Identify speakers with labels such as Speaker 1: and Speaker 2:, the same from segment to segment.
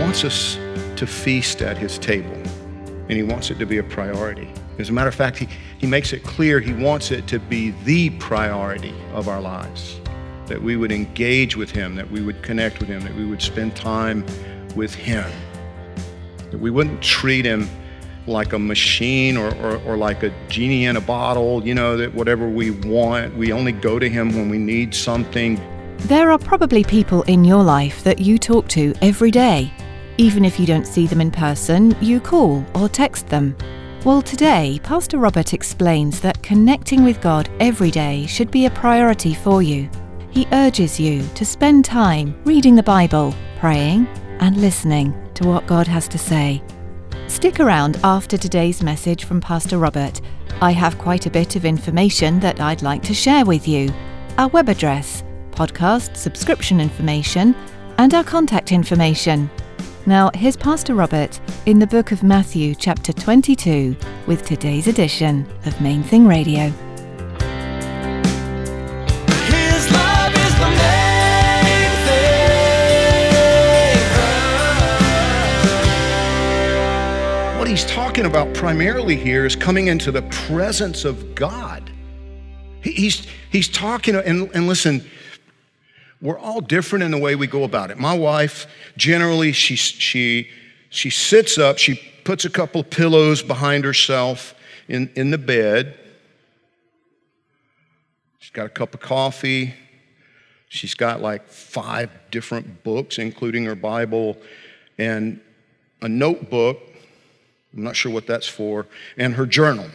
Speaker 1: Wants us to feast at his table, and he wants it to be a priority. As a matter of fact, he, he makes it clear he wants it to be the priority of our lives. That we would engage with him, that we would connect with him, that we would spend time with him. That we wouldn't treat him like a machine or, or, or like a genie in a bottle, you know, that whatever we want, we only go to him when we need something.
Speaker 2: There are probably people in your life that you talk to every day. Even if you don't see them in person, you call or text them. Well, today, Pastor Robert explains that connecting with God every day should be a priority for you. He urges you to spend time reading the Bible, praying, and listening to what God has to say. Stick around after today's message from Pastor Robert. I have quite a bit of information that I'd like to share with you. Our web address, podcast subscription information, and our contact information. Now, here's Pastor Robert in the book of Matthew, chapter 22, with today's edition of Main Thing Radio.
Speaker 3: His love is the main thing.
Speaker 1: What he's talking about primarily here is coming into the presence of God. He's, he's talking, and, and listen, we're all different in the way we go about it. My wife, generally, she, she, she sits up, she puts a couple of pillows behind herself in, in the bed. She's got a cup of coffee. She's got like five different books, including her Bible, and a notebook. I'm not sure what that's for, and her journal.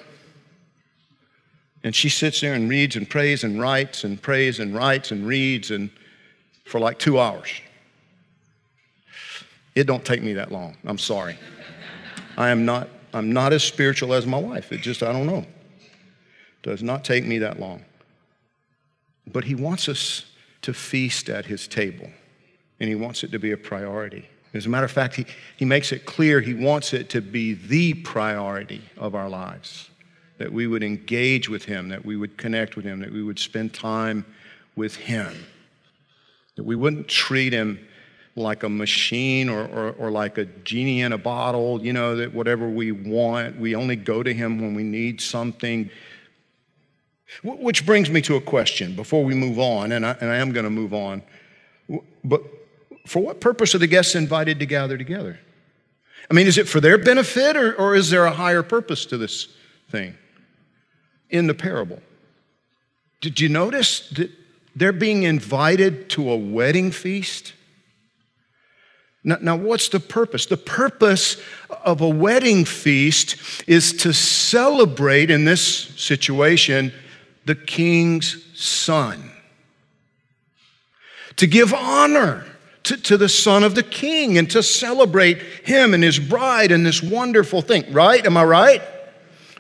Speaker 1: And she sits there and reads and prays and writes and prays and writes and reads and for like two hours. It don't take me that long. I'm sorry. I am not, I'm not as spiritual as my wife. It just, I don't know. Does not take me that long. But he wants us to feast at his table, and he wants it to be a priority. As a matter of fact, he, he makes it clear he wants it to be the priority of our lives. That we would engage with him, that we would connect with him, that we would spend time with him. That we wouldn't treat him like a machine or, or, or like a genie in a bottle, you know, that whatever we want, we only go to him when we need something. Wh- Which brings me to a question before we move on, and I, and I am going to move on. But for what purpose are the guests invited to gather together? I mean, is it for their benefit or, or is there a higher purpose to this thing in the parable? Did you notice that they're being invited to a wedding feast? Now, now, what's the purpose? The purpose of a wedding feast is to celebrate, in this situation, the king's son. To give honor to, to the son of the king and to celebrate him and his bride and this wonderful thing, right? Am I right?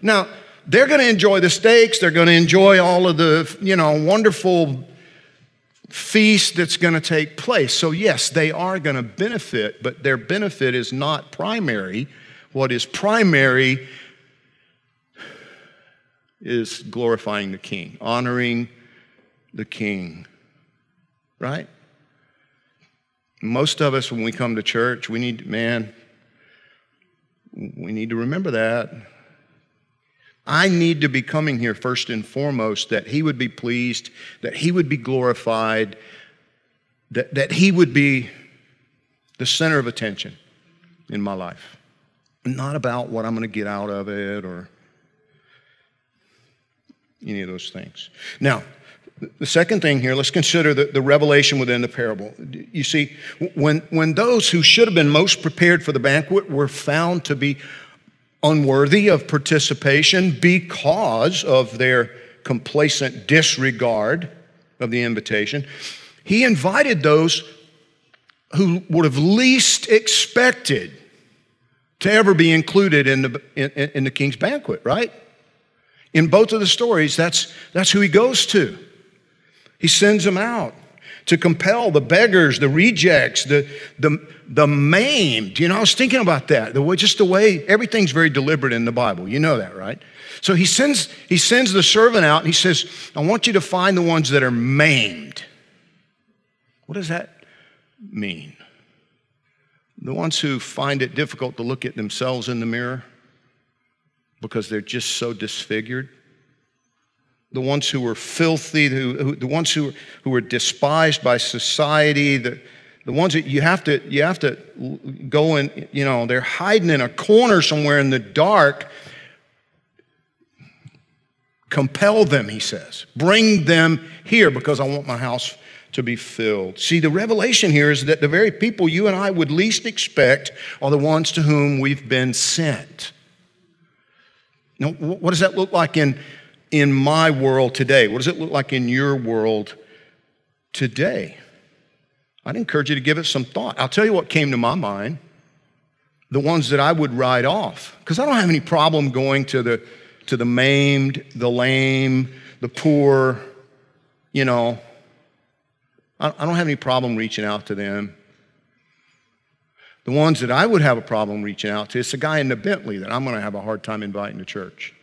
Speaker 1: Now, they're going to enjoy the steaks, they're going to enjoy all of the, you know, wonderful feast that's going to take place. So, yes, they are going to benefit, but their benefit is not primary. What is primary is glorifying the king, honoring the king, right? Most of us, when we come to church, we need, man, we need to remember that. I need to be coming here first and foremost that He would be pleased, that He would be glorified, that, that He would be the center of attention in my life. Not about what I'm going to get out of it or any of those things. Now, The second thing here, let's consider the, the revelation within the parable. You see, when, when those who should have been most prepared for the banquet were found to be unworthy of participation because of their complacent disregard of the invitation, he invited those who would have least expected to ever be included in the, in, in the king's banquet, right? In both of the stories, that's, that's who he goes to. He sends them out to compel the beggars, the rejects, the, the, the maimed. You know, I was thinking about that. The way, just the way everything's very deliberate in the Bible. You know that, right? So he sends, he sends the servant out and he says, I want you to find the ones that are maimed. What does that mean? The ones who find it difficult to look at themselves in the mirror because they're just so disfigured. The ones who are filthy, who, who, the ones who, who are despised by society, the, the ones that you have to you have to go in, you know, they're hiding in a corner somewhere in the dark. Compel them, he says. Bring them here because I want my house to be filled. See, the revelation here is that the very people you and I would least expect are the ones to whom we've been sent. Now, what does that look like in, in my world today? What does it look like in your world today? I'd encourage you to give it some thought. I'll tell you what came to my mind the ones that I would write off, because I don't have any problem going to the, to the maimed, the lame, the poor, you know, I don't have any problem reaching out to them. The ones that I would have a problem reaching out to, it's the guy in the Bentley that I'm going to have a hard time inviting to church.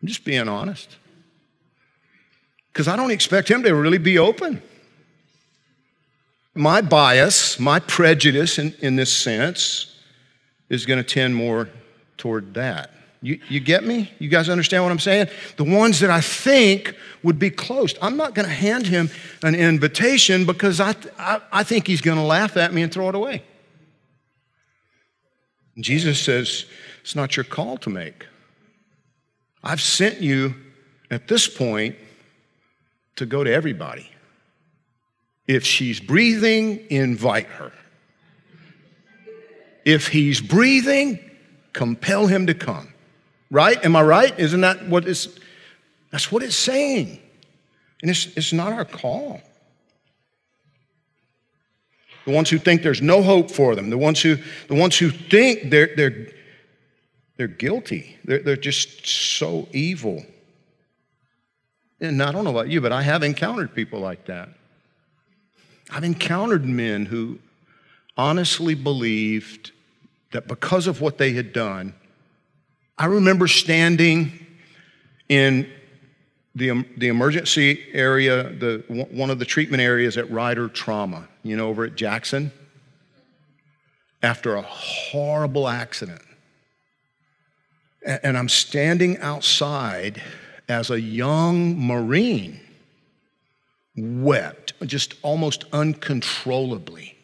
Speaker 1: I'm just being honest. Because I don't expect him to really be open. My bias, my prejudice in, in this sense, is going to tend more toward that. You, you get me? You guys understand what I'm saying? The ones that I think would be close. I'm not going to hand him an invitation because I, I, I think he's going to laugh at me and throw it away. Jesus says, It's not your call to make. I've sent you at this point to go to everybody. If she's breathing, invite her. If he's breathing, compel him to come. Right? Am I right? Isn't that what it's that's what it's saying. And it's, it's not our call. The ones who think there's no hope for them, the ones who, the ones who think they're, they're, they're guilty, they're, they're just so evil. And I don't know about you, but I have encountered people like that. I've encountered men who honestly believed that because of what they had done, I remember standing in the, the emergency area, the, one of the treatment areas at Ryder Trauma, you know, over at Jackson, after a horrible accident. And I'm standing outside as a young Marine, wept just almost uncontrollably.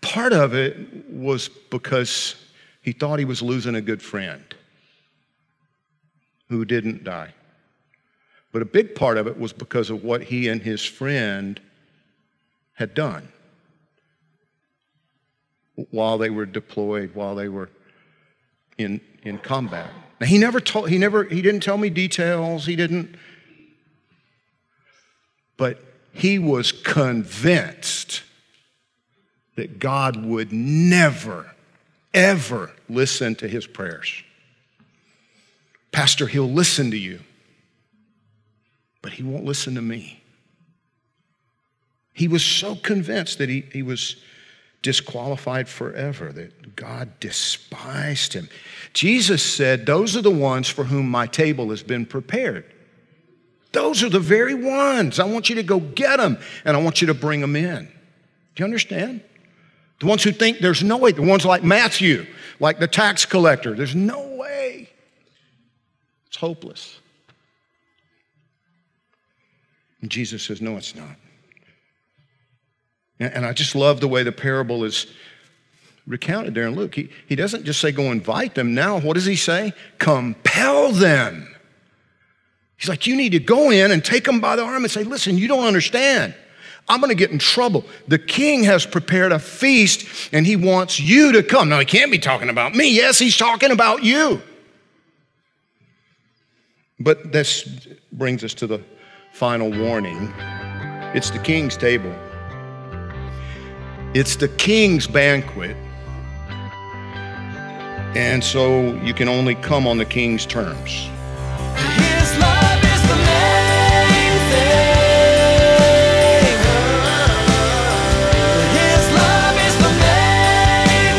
Speaker 1: Part of it was because he thought he was losing a good friend who didn't die. But a big part of it was because of what he and his friend had done while they were deployed, while they were in, in combat. Now he never told he never he didn't tell me details, he didn't but he was convinced that God would never ever listen to his prayers. Pastor, he'll listen to you, but he won't listen to me. He was so convinced that he, he was disqualified forever, that God despised him. Jesus said, Those are the ones for whom my table has been prepared. Those are the very ones. I want you to go get them and I want you to bring them in. Do you understand? The ones who think there's no way, the ones like Matthew, like the tax collector, there's no way. It's hopeless. And Jesus says, No, it's not. And I just love the way the parable is recounted there in Luke. He, he doesn't just say go invite them. Now, what does he say? Compel them. He's like, you need to go in and take them by the arm and say, listen, you don't understand. I'm going to get in trouble. The king has prepared a feast and he wants you to come. Now, he can't be talking about me. Yes, he's talking about you. But this brings us to the final warning it's the king's table, it's the king's banquet. And so you can only come on the king's terms.
Speaker 3: His love is the main thing. His love is the main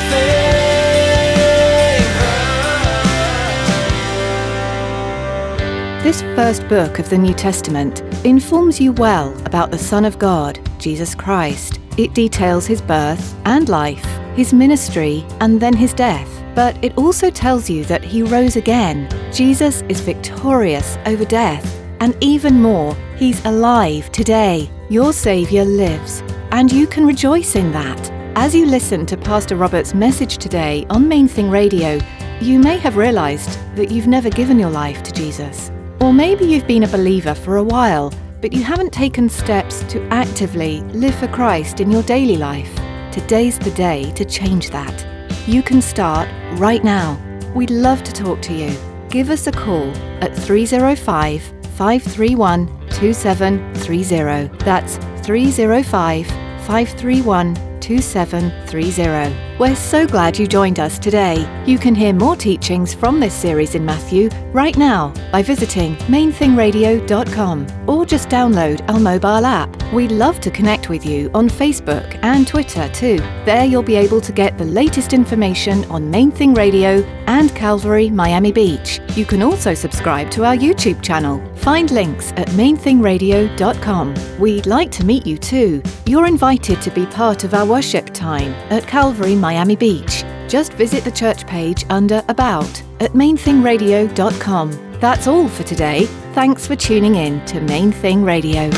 Speaker 3: thing.
Speaker 2: This first book of the New Testament informs you well about the Son of God, Jesus Christ. It details his birth and life, his ministry, and then his death. But it also tells you that he rose again. Jesus is victorious over death. And even more, he's alive today. Your Saviour lives. And you can rejoice in that. As you listen to Pastor Robert's message today on Main Thing Radio, you may have realized that you've never given your life to Jesus. Or maybe you've been a believer for a while, but you haven't taken steps to actively live for Christ in your daily life. Today's the day to change that. You can start right now. We'd love to talk to you. Give us a call at 305 531 2730. That's 305 531 2730. We're so glad you joined us today. You can hear more teachings from this series in Matthew right now by visiting mainthingradio.com or just download our mobile app. We'd love to connect with you on Facebook and Twitter too. There you'll be able to get the latest information on Main Thing Radio and Calvary Miami Beach. You can also subscribe to our YouTube channel. Find links at mainthingradio.com. We'd like to meet you too. You're invited to be part of our worship time at Calvary Miami Beach. Just visit the church page under About at mainthingradio.com. That's all for today. Thanks for tuning in to Main Thing Radio.